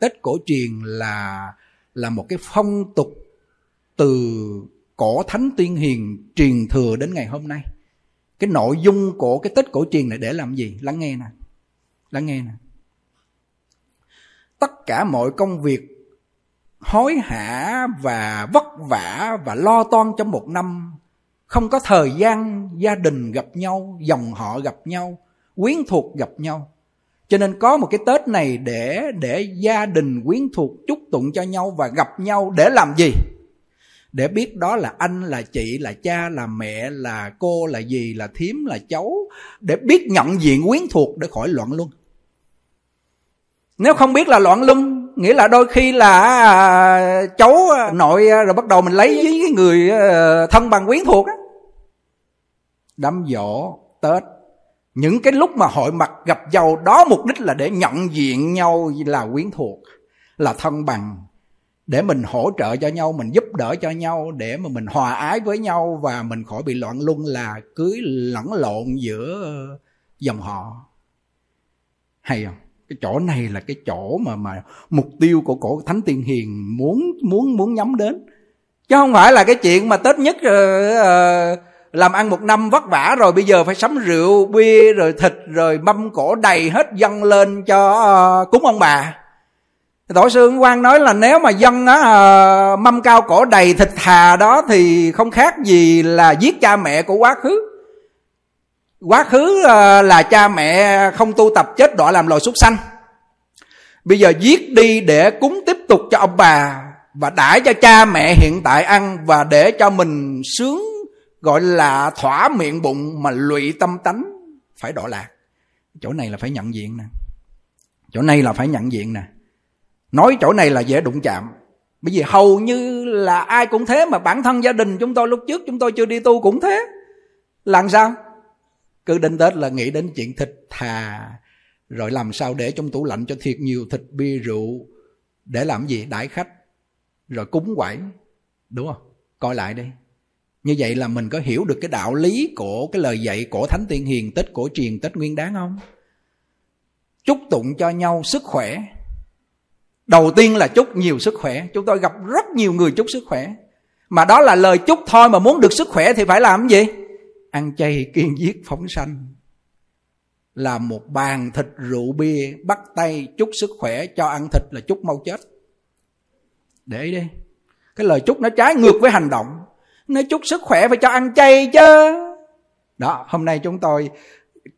tết cổ truyền là là một cái phong tục từ cổ thánh tiên hiền truyền thừa đến ngày hôm nay. Cái nội dung của cái tết cổ truyền này để làm gì? Lắng nghe nè. Lắng nghe nè. Tất cả mọi công việc hối hả và vất vả và lo toan trong một năm, không có thời gian gia đình gặp nhau, dòng họ gặp nhau, quyến thuộc gặp nhau cho nên có một cái tết này để để gia đình quyến thuộc chúc tụng cho nhau và gặp nhau để làm gì? Để biết đó là anh, là chị, là cha, là mẹ, là cô, là gì là thím, là cháu. Để biết nhận diện quyến thuộc để khỏi loạn luân. Nếu không biết là loạn luân, nghĩa là đôi khi là à, cháu nội à, rồi bắt đầu mình lấy với người à, thân bằng quyến thuộc á. Đám dỗ tết những cái lúc mà hội mặt gặp nhau đó mục đích là để nhận diện nhau là quyến thuộc là thân bằng. Để mình hỗ trợ cho nhau mình giúp đỡ cho nhau để mà mình hòa ái với nhau và mình khỏi bị loạn luân là cưới lẫn lộn giữa dòng họ. Hay không? Cái chỗ này là cái chỗ mà mà mục tiêu của cổ thánh tiên hiền muốn muốn muốn nhắm đến. Chứ không phải là cái chuyện mà tết nhất uh, uh, làm ăn một năm vất vả rồi bây giờ phải sắm rượu bia rồi thịt rồi mâm cổ đầy hết dâng lên cho uh, cúng ông bà. Tổ sư quan nói là nếu mà dân á uh, mâm cao cổ đầy thịt thà đó thì không khác gì là giết cha mẹ của quá khứ. Quá khứ uh, là cha mẹ không tu tập chết đọa làm loài súc sanh. Bây giờ giết đi để cúng tiếp tục cho ông bà và đãi cho cha mẹ hiện tại ăn và để cho mình sướng gọi là thỏa miệng bụng mà lụy tâm tánh. Phải đọa lạc. Chỗ này là phải nhận diện nè. Chỗ này là phải nhận diện nè. Nói chỗ này là dễ đụng chạm. Bởi vì hầu như là ai cũng thế mà bản thân gia đình chúng tôi lúc trước chúng tôi chưa đi tu cũng thế. Làm sao? Cứ đến tết là nghĩ đến chuyện thịt thà. Rồi làm sao để trong tủ lạnh cho thiệt nhiều thịt bia rượu. Để làm gì? Đãi khách. Rồi cúng quẩy. Đúng không? Coi lại đi như vậy là mình có hiểu được cái đạo lý của cái lời dạy của thánh tiên hiền, tết cổ truyền, tết nguyên đáng không? Chúc tụng cho nhau sức khỏe. Đầu tiên là chúc nhiều sức khỏe. Chúng tôi gặp rất nhiều người chúc sức khỏe. Mà đó là lời chúc thôi, mà muốn được sức khỏe thì phải làm gì? Ăn chay kiên giết phóng sanh. Là một bàn thịt rượu bia, bắt tay chúc sức khỏe, cho ăn thịt là chúc mau chết. Để đi. Cái lời chúc nó trái ngược với hành động nói chúc sức khỏe phải cho ăn chay chứ. Đó hôm nay chúng tôi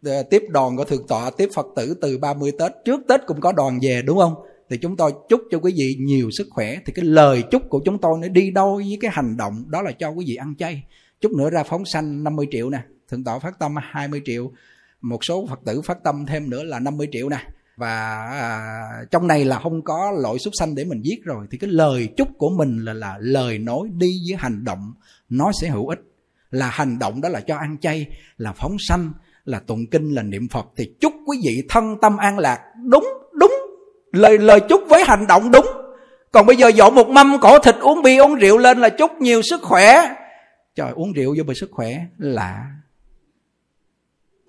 ờ, tiếp đoàn của thượng tọa tiếp phật tử từ 30 tết. Trước tết cũng có đoàn về đúng không? Thì chúng tôi chúc cho quý vị nhiều sức khỏe. Thì cái lời chúc của chúng tôi nó đi đôi với cái hành động đó là cho quý vị ăn chay. Chút nữa ra phóng sanh 50 triệu nè. Thượng tọa phát tâm 20 triệu. Một số phật tử phát tâm thêm nữa là 50 triệu nè. Và à, trong này là không có loại súc sanh để mình giết rồi. Thì cái lời chúc của mình là là lời nói đi với hành động nó sẽ hữu ích. Là hành động đó là cho ăn chay, là phóng sanh, là tụng kinh, là niệm phật. Thì chúc quý vị thân tâm an lạc. Đúng đúng. Lời lời chúc với hành động đúng. Còn bây giờ dọn một mâm cổ thịt, uống bia, uống rượu lên là chúc nhiều sức khỏe. Trời, uống rượu vô bị sức khỏe lạ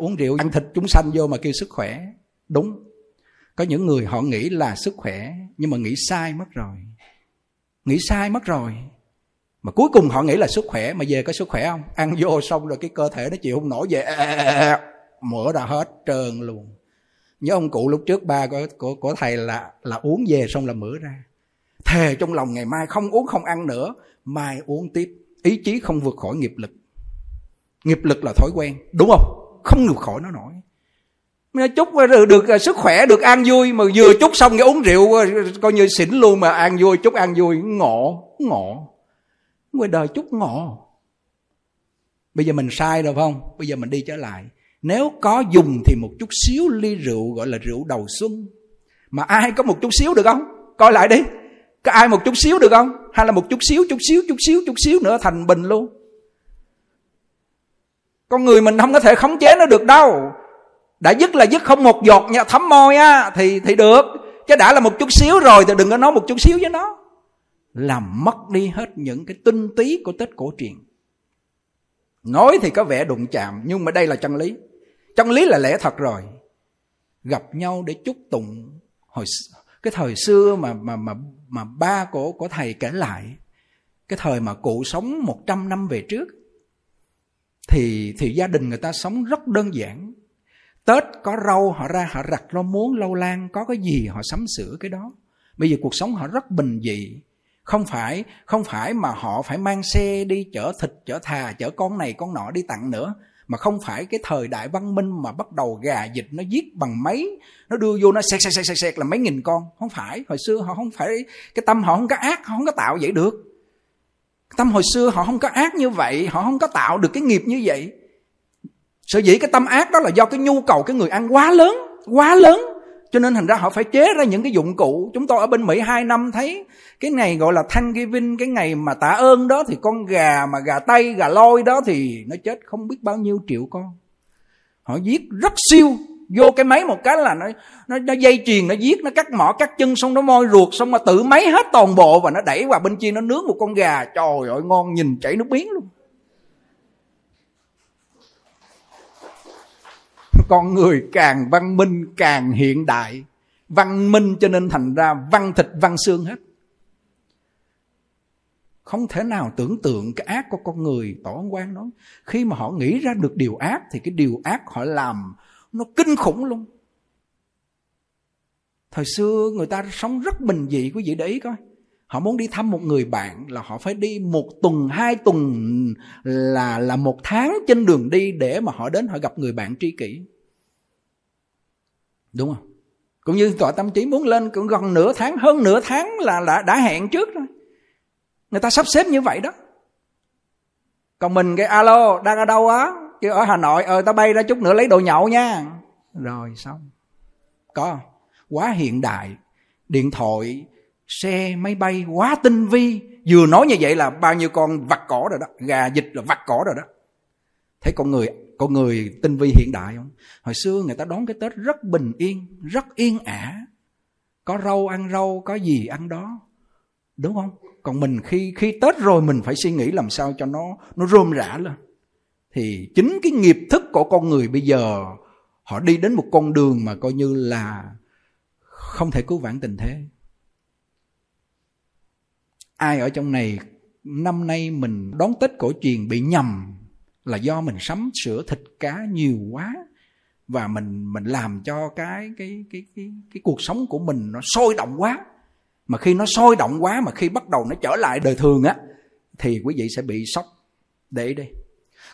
uống rượu ăn thịt chúng sanh vô mà kêu sức khỏe. Đúng. Có những người họ nghĩ là sức khỏe, nhưng mà nghĩ sai mất rồi. Nghĩ sai mất rồi mà cuối cùng họ nghĩ là sức khỏe mà về có sức khỏe không? Ăn vô xong rồi cái cơ thể nó chịu không nổi về e, e, e, mỡ ra hết trơn luôn. Nhớ ông cụ lúc trước ba của, của, của thầy là là uống về xong là mỡ ra. Thề trong lòng ngày mai không uống không ăn nữa mai uống tiếp. Ý chí không vượt khỏi nghiệp lực. Nghiệp lực là thói quen đúng không? Không được khỏi nó nổi. Chúc được, được sức khỏe được an vui mà vừa chúc xong cái uống rượu coi như xỉn luôn mà an vui chúc an vui ngộ ngộ ngoài đời chút ngộ. Bây giờ mình sai rồi không? Bây giờ mình đi trở lại. Nếu có dùng thì một chút xíu ly rượu gọi là rượu đầu xuân. Mà ai có một chút xíu được không? Coi lại đi. Có ai một chút xíu được không? Hay là một chút xíu chút xíu chút xíu chút xíu nữa thành bình luôn. Con người mình không có thể khống chế nó được đâu. Đã dứt là dứt, không một giọt nha. Thấm môi á, thì thì được. Chứ đã là một chút xíu rồi thì đừng có nói một chút xíu với nó làm mất đi hết những cái tinh túy của tết cổ truyền. Nói thì có vẻ đụng chạm, nhưng mà đây là chân lý. Chân lý là lẽ thật rồi. Gặp nhau để chúc tụng. Hồi cái thời xưa mà mà mà mà ba của của thầy kể lại, cái thời mà cụ sống 100 năm về trước, thì thì gia đình người ta sống rất đơn giản. Tết có rau, họ ra, họ rặt rau muống lâu lan, có cái gì họ sắm sửa cái đó. Bây giờ cuộc sống họ rất bình dị. Không phải không phải mà họ phải mang xe đi chở thịt, chở thà, chở con này con nọ đi tặng nữa. Mà không phải cái thời đại văn minh mà bắt đầu gà dịch nó giết bằng máy, nó đưa vô nó xẹt xẹt xẹt xẹt, xẹt là mấy nghìn con. Không phải, hồi xưa họ không phải, cái tâm họ không có ác, họ không có tạo vậy được. Tâm hồi xưa họ không có ác như vậy, họ không có tạo được cái nghiệp như vậy Sở dĩ cái tâm ác đó là do cái nhu cầu cái người ăn quá lớn, quá lớn. Cho nên thành ra họ phải chế ra những cái dụng cụ. Chúng tôi ở bên Mỹ 2 năm thấy cái ngày gọi là Thanksgiving, cái ngày mà tạ ơn đó thì con gà mà gà tây, gà lôi đó thì nó chết không biết bao nhiêu triệu con. Họ giết rất siêu, vô cái máy một cái là nó nó, nó dây chuyền nó giết nó cắt mỏ cắt chân xong nó moi ruột xong mà tự máy hết toàn bộ và nó đẩy vào bên chiên nó nướng một con gà trời ơi ngon nhìn chảy nước miếng luôn con người càng văn minh càng hiện đại. Văn minh cho nên thành ra văn thịt văn xương hết. Không thể nào tưởng tượng cái ác của con người tổ quan nói khi mà họ nghĩ ra được điều ác thì cái điều ác họ làm nó kinh khủng luôn. Thời xưa người ta sống rất bình dị quý vị để ý coi. Họ muốn đi thăm một người bạn là họ phải đi một tuần, hai tuần là là một tháng trên đường đi để mà họ đến họ gặp người bạn tri kỷ đúng không? Cũng như tọa tâm trí muốn lên cũng gần nửa tháng hơn nửa tháng là, là đã hẹn trước rồi. Người ta sắp xếp như vậy đó. Còn mình cái alo đang ở đâu á? Kêu ở hà nội ờ tao bay ra chút nữa lấy đồ nhậu nha. Rồi xong. Có. Quá hiện đại. Điện thoại xe máy bay quá tinh vi. Vừa nói như vậy là bao nhiêu con vặt cỏ rồi đó. Gà dịch là vặt cỏ rồi đó. Thấy con người con người tinh vi hiện đại không? Hồi xưa người ta đón cái tết rất bình yên, rất yên ả. Có rau ăn rau, có gì ăn đó. Đúng không? Còn mình khi khi tết rồi mình phải suy nghĩ làm sao cho nó nó rôm rã lên. Thì chính cái nghiệp thức của con người bây giờ, họ đi đến một con đường mà coi như là không thể cứu vãn tình thế. Ai ở trong này, năm nay mình đón tết cổ truyền bị nhầm là do mình sắm sửa thịt cá nhiều quá và mình mình làm cho cái cái cái cái cái cuộc sống của mình nó sôi động quá. Mà khi nó sôi động quá, mà khi bắt đầu nó trở lại đời thường á, thì quý vị sẽ bị sốc. Để đi.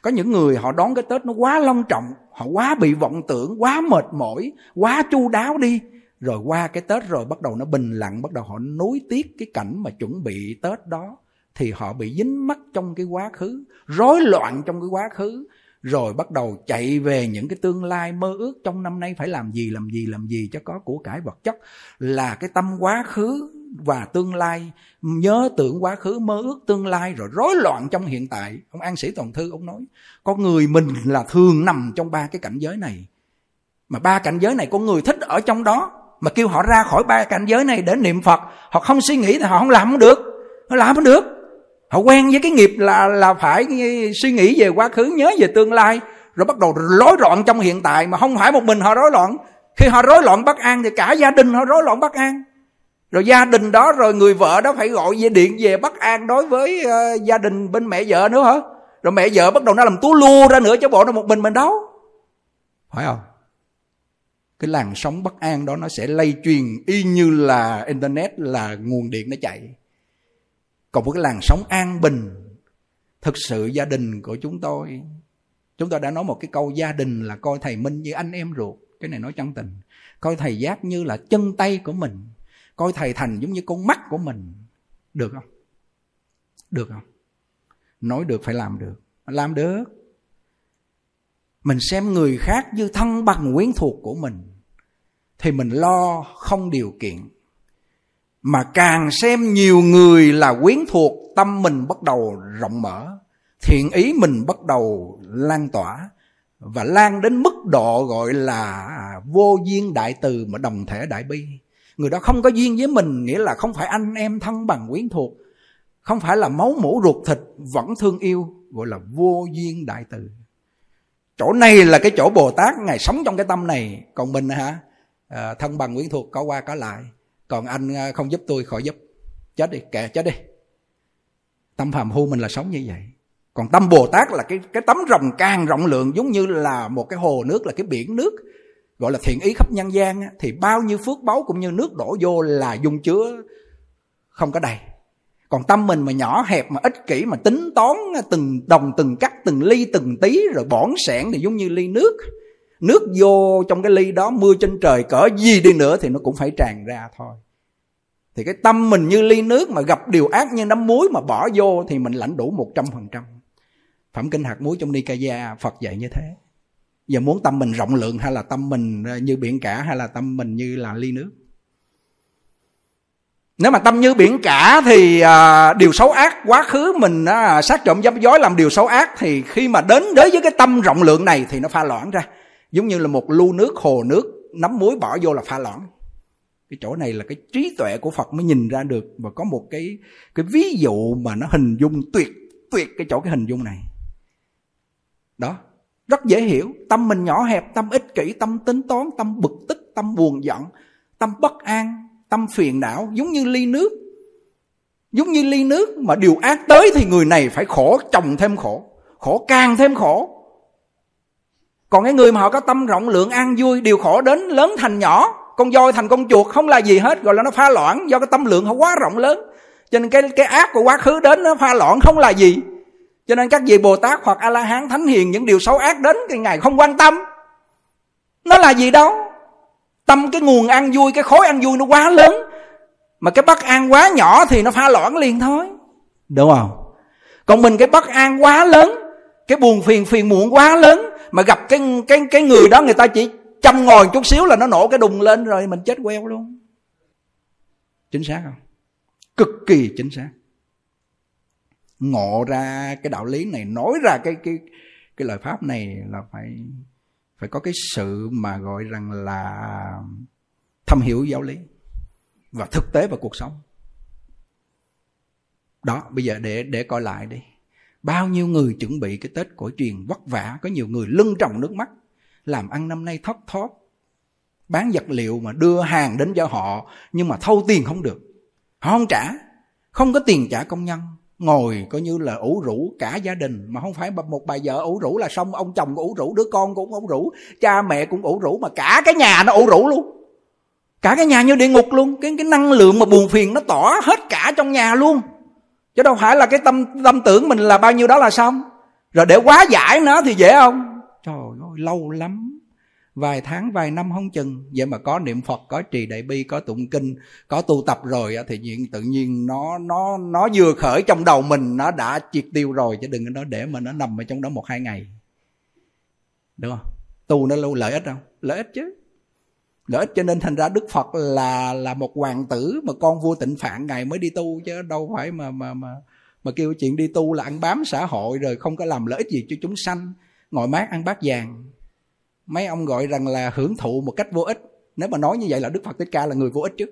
Có những người họ đón cái tết nó quá long trọng, họ quá bị vọng tưởng, quá mệt mỏi, quá chu đáo đi. Rồi qua cái tết rồi bắt đầu nó bình lặng, bắt đầu họ nối tiếc cái cảnh mà chuẩn bị tết đó thì họ bị dính mắc trong cái quá khứ, rối loạn trong cái quá khứ, rồi bắt đầu chạy về những cái tương lai mơ ước trong năm nay phải làm gì làm gì làm gì cho có của cải vật chất. Là cái tâm quá khứ và tương lai, nhớ tưởng quá khứ, mơ ước tương lai rồi rối loạn trong hiện tại. Ông an sĩ toàn thư, ông nói con người mình là thường nằm trong ba cái cảnh giới này. Mà ba cảnh giới này con người thích ở trong đó. Mà kêu họ ra khỏi ba cảnh giới này để niệm phật. Họ không suy nghĩ thì họ không làm không được. Họ làm không được họ quen với cái nghiệp là là phải suy nghĩ về quá khứ nhớ về tương lai rồi bắt đầu rối loạn trong hiện tại. Mà không phải một mình họ rối loạn. Khi họ rối loạn bất an thì cả gia đình họ rối loạn bất an. Rồi gia đình đó rồi người vợ đó phải gọi về điện về bất an đối với uh, gia đình bên mẹ vợ nữa hả? Rồi mẹ vợ bắt đầu nó làm tú lua ra nữa cho bộ nó một mình mình đâu phải không? Cái làn sóng bất an đó nó sẽ lây truyền y như là internet là nguồn điện nó chạy còn một cái làn sóng an bình, thực sự gia đình của chúng tôi chúng tôi đã nói một cái câu, gia đình là coi thầy minh như anh em ruột. Cái này nói chân tình. Coi thầy giác như là chân tay của mình. Coi thầy thành giống như con mắt của mình. Được không? Được không? Nói được phải làm được. Làm được. Mình xem người khác như thân bằng quyến thuộc của mình, thì mình lo không điều kiện mà càng xem nhiều người là quyến thuộc tâm mình bắt đầu rộng mở thiện ý mình bắt đầu lan tỏa và lan đến mức độ gọi là vô duyên đại từ mà đồng thể đại bi. Người đó không có duyên với mình nghĩa là không phải anh em thân bằng quyến thuộc không phải là máu mủ ruột thịt vẫn thương yêu gọi là vô duyên đại từ. Chỗ này là cái chỗ bồ tát ngài sống trong cái tâm này. Còn mình hả? À, thân bằng quyến thuộc có qua có lại còn anh à, không giúp tôi, khỏi giúp. Chết đi, kệ chết đi. Tâm phàm phu mình là sống như vậy. Còn tâm bồ tát là cái cái tấm rồng càng rộng lượng, giống như là một cái hồ nước, là cái biển nước, gọi là thiện ý khắp nhân gian thì bao nhiêu phước báu cũng như nước đổ vô là dung chứa, không có đầy. Còn tâm mình mà nhỏ hẹp, mà ích kỷ, mà tính toán à, từng đồng, từng cắt, từng ly, từng tí, rồi bỏn sẻn thì giống như ly nước nước vô trong cái ly đó mưa trên trời cỡ gì đi nữa thì nó cũng phải tràn ra thôi. Thì cái tâm mình như ly nước mà gặp điều ác như nấm muối mà bỏ vô thì mình lãnh đủ một trăm phần trăm. Phẩm kinh hạt muối trong Nikaya Phật dạy như thế. Giờ muốn tâm mình rộng lượng hay là tâm mình ờ, như biển cả hay là tâm mình như là ly nước? Nếu mà tâm như biển cả thì à, điều xấu ác quá khứ mình à, sát trộm dâm dối làm điều xấu ác thì khi mà đến đến với cái tâm rộng lượng này thì nó pha loãng ra giống như là một lu nước, hồ nước nắm muối bỏ vô là pha loãng. Cái chỗ này là cái trí tuệ của Phật mới nhìn ra được và có một cái cái ví dụ mà nó hình dung tuyệt tuyệt cái chỗ cái hình dung này. Đó, rất dễ hiểu. Tâm mình nhỏ hẹp, tâm ích kỷ, tâm tính toán, tâm bực tức, tâm buồn giận, tâm bất an, tâm phiền não. Giống như ly nước. Giống như ly nước mà điều ác tới thì người này phải khổ chồng thêm khổ khổ càng thêm khổ còn cái người mà họ có tâm rộng, lượng an vui, điều khổ đến lớn thành nhỏ, con voi thành con chuột, không là gì hết, gọi là nó pha loãng, do cái tâm lượng họ quá rộng lớn. Cho nên cái cái ác của quá khứ đến nó pha loãng, không là gì. Cho nên các vị bồ tát hoặc a la hán thánh hiền, những điều xấu ác đến, cái ngày không quan tâm. Nó là gì đâu? Tâm cái nguồn ăn vui, cái khối ăn vui nó quá lớn. Mà cái bất an quá nhỏ thì nó pha loãng liền thôi. Đúng không? Còn mình cái bất an quá lớn cái buồn phiền phiền muộn quá lớn mà gặp cái cái cái người đó người ta chỉ chăm ngồi chút xíu là nó nổ cái đùng lên rồi mình chết queo luôn. Chính xác không? Cực kỳ chính xác. Ngộ ra cái đạo lý này, nói ra cái cái cái lời pháp này là phải phải có cái sự mà gọi rằng là thâm hiểu giáo lý và thực tế vào cuộc sống. Đó, bây giờ để để coi lại đi bao nhiêu người chuẩn bị cái tết cổ truyền vất vả, có nhiều người lưng tròng nước mắt, làm ăn năm nay thất thoát. Bán vật liệu mà đưa hàng đến cho họ, nhưng mà thâu tiền không được. Họ không trả, không có tiền trả công nhân. Ngồi coi như là ủ rũ cả gia đình, mà không phải một bà vợ ủ rũ là xong, ông chồng cũng ủ rũ, đứa con cũng ủ rũ, cha mẹ cũng ủ rũ, mà cả cái nhà nó ủ rũ luôn. Cả cái nhà như địa ngục luôn. Cái cái năng lượng mà buồn phiền nó tỏ hết cả trong nhà luôn chứ đâu phải là cái tâm tâm tưởng mình là bao nhiêu đó là xong. Rồi để quá giải nó thì dễ không? Trời ơi, lâu lắm. Vài tháng, vài năm không chừng. Vậy mà có niệm phật, có trì đại bi, có tụng kinh, có tu tập rồi thì nhiên tự nhiên nó nó nó vừa khởi trong đầu mình, nó đã triệt tiêu rồi. Chứ đừng nó nói để mà nó nằm ở trong đó một hai ngày. Đúng không? Tu nó lâu lợi ích không? Lợi ích chứ nữa cho nên thành ra đức phật là là một hoàng tử mà con vua tịnh phạn ngài mới đi tu chứ đâu phải mà mà mà mà kêu chuyện đi tu là ăn bám xã hội rồi không có làm lợi ích gì cho chúng sanh. Ngồi mát ăn bát vàng. Mấy ông gọi rằng là hưởng thụ một cách vô ích. Nếu mà nói như vậy là đức phật thích ca là người vô ích chứ.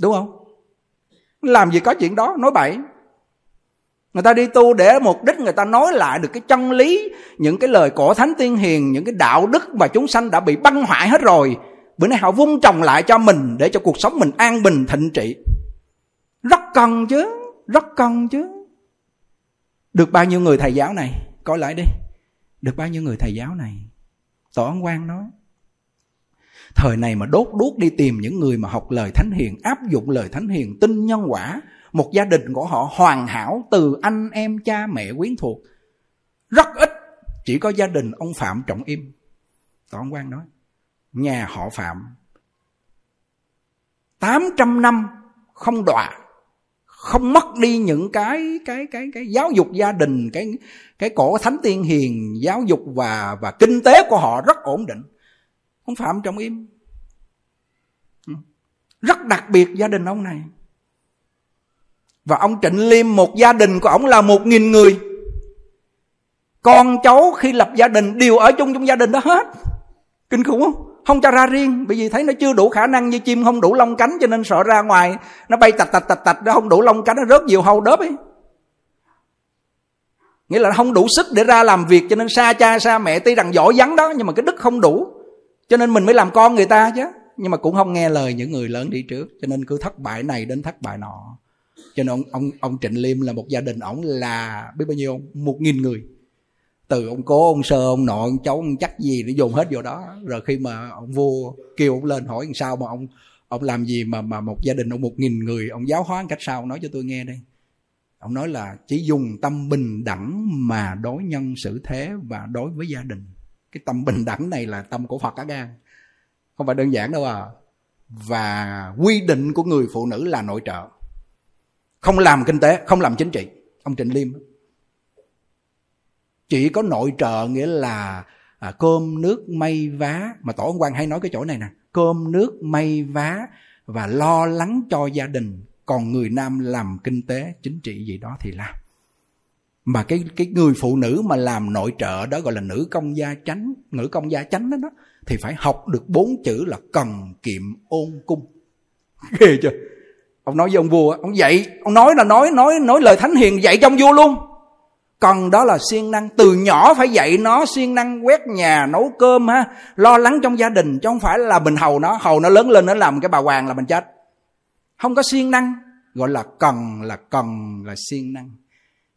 Đúng không? Làm gì có chuyện đó, nói bậy người ta đi tu để mục đích người ta nói lại được cái chân lý, những cái lời cổ thánh tiên hiền, những cái đạo đức mà chúng sanh đã bị băng hoại hết rồi. Bữa nay họ vung trồng lại cho mình để cho cuộc sống mình an bình, thịnh trị. Rất cần chứ, rất cần chứ. Được bao nhiêu người thầy giáo này? Coi lại đi. Được bao nhiêu người thầy giáo này? Tổ ấn quan nói, Thời này mà đốt đuốc đi tìm những người mà học lời thánh hiền, Áp dụng lời thánh hiền, tin nhân quả một gia đình của họ hoàn hảo Từ anh em cha mẹ quyến thuộc. Rất ít, Chỉ có gia đình ông Phạm Trọng Im. Tổ quan nói. Nhà họ Phạm. 800 năm không đọa, không mất đi những cái cái cái cái giáo dục gia đình, cái cái cổ thánh tiên hiền, giáo dục và và kinh tế của họ rất ổn định. Ông phạm trọng im. Rất đặc biệt gia đình ông này và ông trịnh liêm, một gia đình của ông là một nghìn người. Con cháu khi lập gia đình đều ở chung trong gia đình đó hết. Kinh khủng không? Không cho ra riêng, bởi vì thấy nó chưa đủ khả năng như chim không đủ lông cánh, cho nên sợ ra ngoài, nó bay tạch tạch tạch tạch, nó không đủ lông cánh, nó rớt nhiều hầu đớp ấy. Nghĩa là không đủ sức để ra làm việc, cho nên xa cha xa mẹ tuy rằng giỏi vắng đó, nhưng mà cái đức không đủ. Cho nên mình mới làm con người ta chứ. Nhưng mà cũng không nghe lời những người lớn đi trước, cho nên cứ thất bại này đến thất bại nọ cho nên ông ông ông Trịnh Liêm là một gia đình ổng là biết bao nhiêu một nghìn người. Từ ông cố, ông sơ, ông nội, ông cháu, ông chắc gì nó dồn hết vô đó. Rồi khi mà ông vua kêu ông lên hỏi sao mà ông ông làm gì mà mà một gia đình ông một nghìn người, ông giáo hóa cách sao nói cho tôi nghe đây ông nói là chỉ dùng tâm bình đẳng mà đối nhân xử thế và đối với gia đình. Cái tâm bình đẳng này là tâm của phật cả gan. Không phải đơn giản đâu à. Và quy định của người phụ nữ là nội trợ không làm kinh tế không làm chính trị. Ông trịnh liêm chỉ có nội trợ nghĩa là à, cơm nước may vá. Mà tổ ông quan hay nói cái chỗ này nè cơm nước may vá và lo lắng cho gia đình. Còn người nam làm kinh tế chính trị gì đó thì làm. Mà cái cái người phụ nữ mà làm nội trợ đó gọi là nữ công gia chánh nữ công gia chánh đó, đó thì phải học được bốn chữ là cần kiệm ôn cung. Ghê chưa? Ông nói với ông vua ông dạy ông nói là nói nói nói lời thánh hiền dạy trong vua luôn. Cần đó là siêng năng, từ nhỏ phải dạy nó siêng năng quét nhà, nấu cơm ha, lo lắng trong gia đình, chứ không phải là mình hầu nó hầu nó lớn lên nó làm cái bà hoàng là mình chết. Không có siêng năng, gọi là cần là cần, là siêng năng,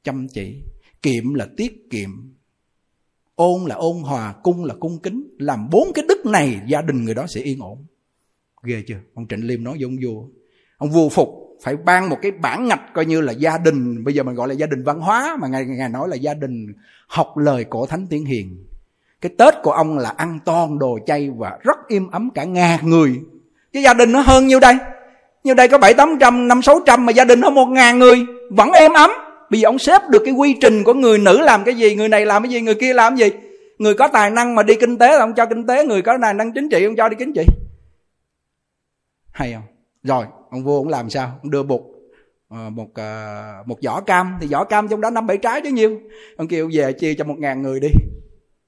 chăm chỉ. Kiệm là tiết kiệm, ôn là ôn hòa, cung là cung kính. Làm bốn cái đức này, gia đình người đó sẽ yên ổn. Ghê chưa? Ông trịnh liêm nói với ông vua ông vua phục phải ban một cái bản ngạch coi như là gia đình. Bây giờ mình gọi là gia đình văn hóa mà ngài ngài nói là gia đình học lời cổ thánh tiên hiền. Cái tết của ông là ăn toan, đồ chay và rất im ấm cả ngàn người. Cái gia đình nó hơn nhiêu đây? Như đây có bảy tám trăm, năm sáu trăm mà gia đình hơn một ngàn người, vẫn êm ấm. Bây giờ ông xếp được cái quy trình của người nữ làm cái gì, người này làm cái gì, người kia làm cái gì? Người có tài năng mà đi kinh tế là ông cho kinh tế, người có tài năng chính trị ông cho đi chính trị. Hay không? Rồi, ông vua ông làm sao? Ông đưa bột ờ, một ờ, một giỏ cam. Thì giỏ cam trong đó năm bảy trái chứ nhiêu? Ông kêu, về chia cho một ngàn người đi.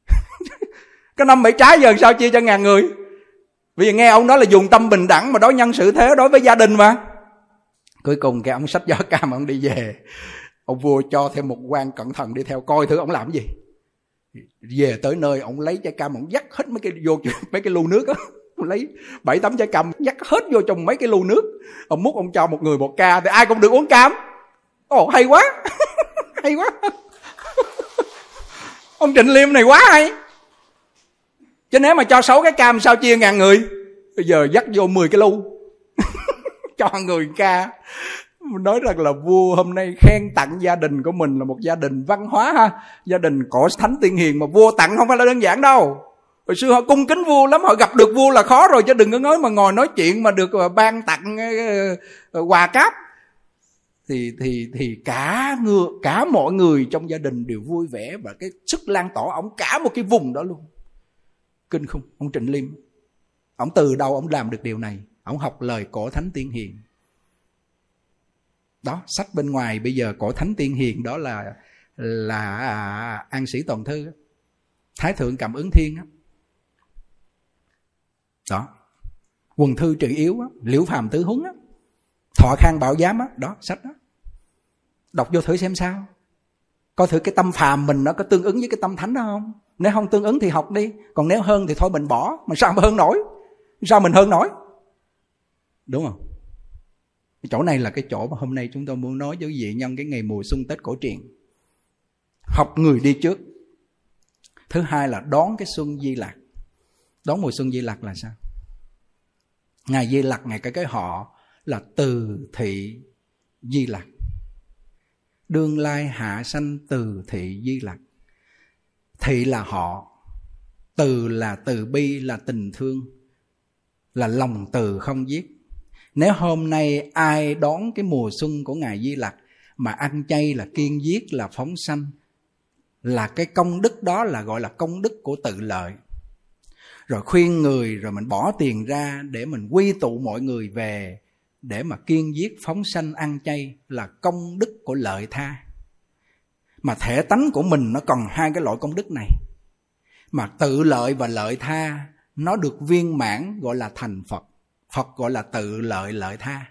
Có năm bảy trái giờ sao chia cho ngàn người? Vì nghe ông nói là dùng tâm bình đẳng mà đối nhân xử thế, đối với gia đình mà. Cuối cùng cái ông sách giỏ cam, ông đi về. Ông vua cho thêm một quan cẩn thận đi theo coi thử ông làm cái gì. Về tới nơi, ông lấy trái cam, ông dắt hết mấy cái vô, mấy cái lu nước á lấy bảy tấm trái cam dắt hết vô trong mấy cái lu nước. Ông múc, ông cho một người một ca thì ai cũng được uống cam. Ồ, hay quá. Hay quá. Ông trịnh liêm này quá hay. Chứ nếu mà cho sáu cái cam sao chia ngàn người? Bây giờ dắt vô 10 cái lu cho người ca. Nói rằng là vua hôm nay khen tặng gia đình của mình là một gia đình văn hóa ha. Gia đình cổ thánh tiên hiền mà vua tặng không phải là đơn giản đâu hồi xưa họ cung kính vua lắm họ gặp được vua là khó rồi chứ đừng có nói mà ngồi nói chuyện mà được ờ, ban tặng ờ, ờ, quà cáp. Thì thì thì cả người cả mọi người trong gia đình đều vui vẻ và cái sức lan tỏa ông cả một cái vùng đó luôn. Kinh không? Ông trịnh liêm. Ông từ đâu ông làm được điều này? Ông học lời cổ thánh tiên hiền. Đó sách bên ngoài bây giờ cổ thánh tiên hiền đó là là à, an sĩ toàn thư. Thái thượng cảm ứng thiên á đó. quần thư trừ yếu á, liễu phàm tứ huấn á, thọ khang bảo giám đó, đó sách đó đọc vô thử xem sao coi thử cái tâm phàm mình nó có tương ứng với cái tâm thánh đó không nếu không tương ứng thì học đi còn nếu hơn thì thôi mình bỏ mà sao mà hơn nổi sao mình hơn nổi đúng không cái chỗ này là cái chỗ mà hôm nay chúng tôi muốn nói với vị nhân cái ngày mùa xuân Tết cổ truyền. Học người đi trước. Thứ hai là đón cái xuân Di Lạc. Đón mùa xuân Di Lạc là sao? Ngài Di Lặc, ngày cái cái họ là từ thị Di Lặc. Đương lai hạ sanh từ thị Di Lặc. Thị là họ, từ là từ bi là tình thương, là lòng từ không giết nếu hôm nay ai đón cái mùa xuân của Ngài Di Lặc mà ăn chay là kiên giết là phóng sanh là cái công đức đó là gọi là công đức của tự lợi rồi khuyên người rồi mình bỏ tiền ra để mình quy tụ mọi người về để mà kiên giết phóng sanh ăn chay là công đức của lợi tha mà thể tánh của mình nó còn hai cái loại công đức này mà tự lợi và lợi tha nó được viên mãn gọi là thành phật Phật gọi là tự lợi lợi tha.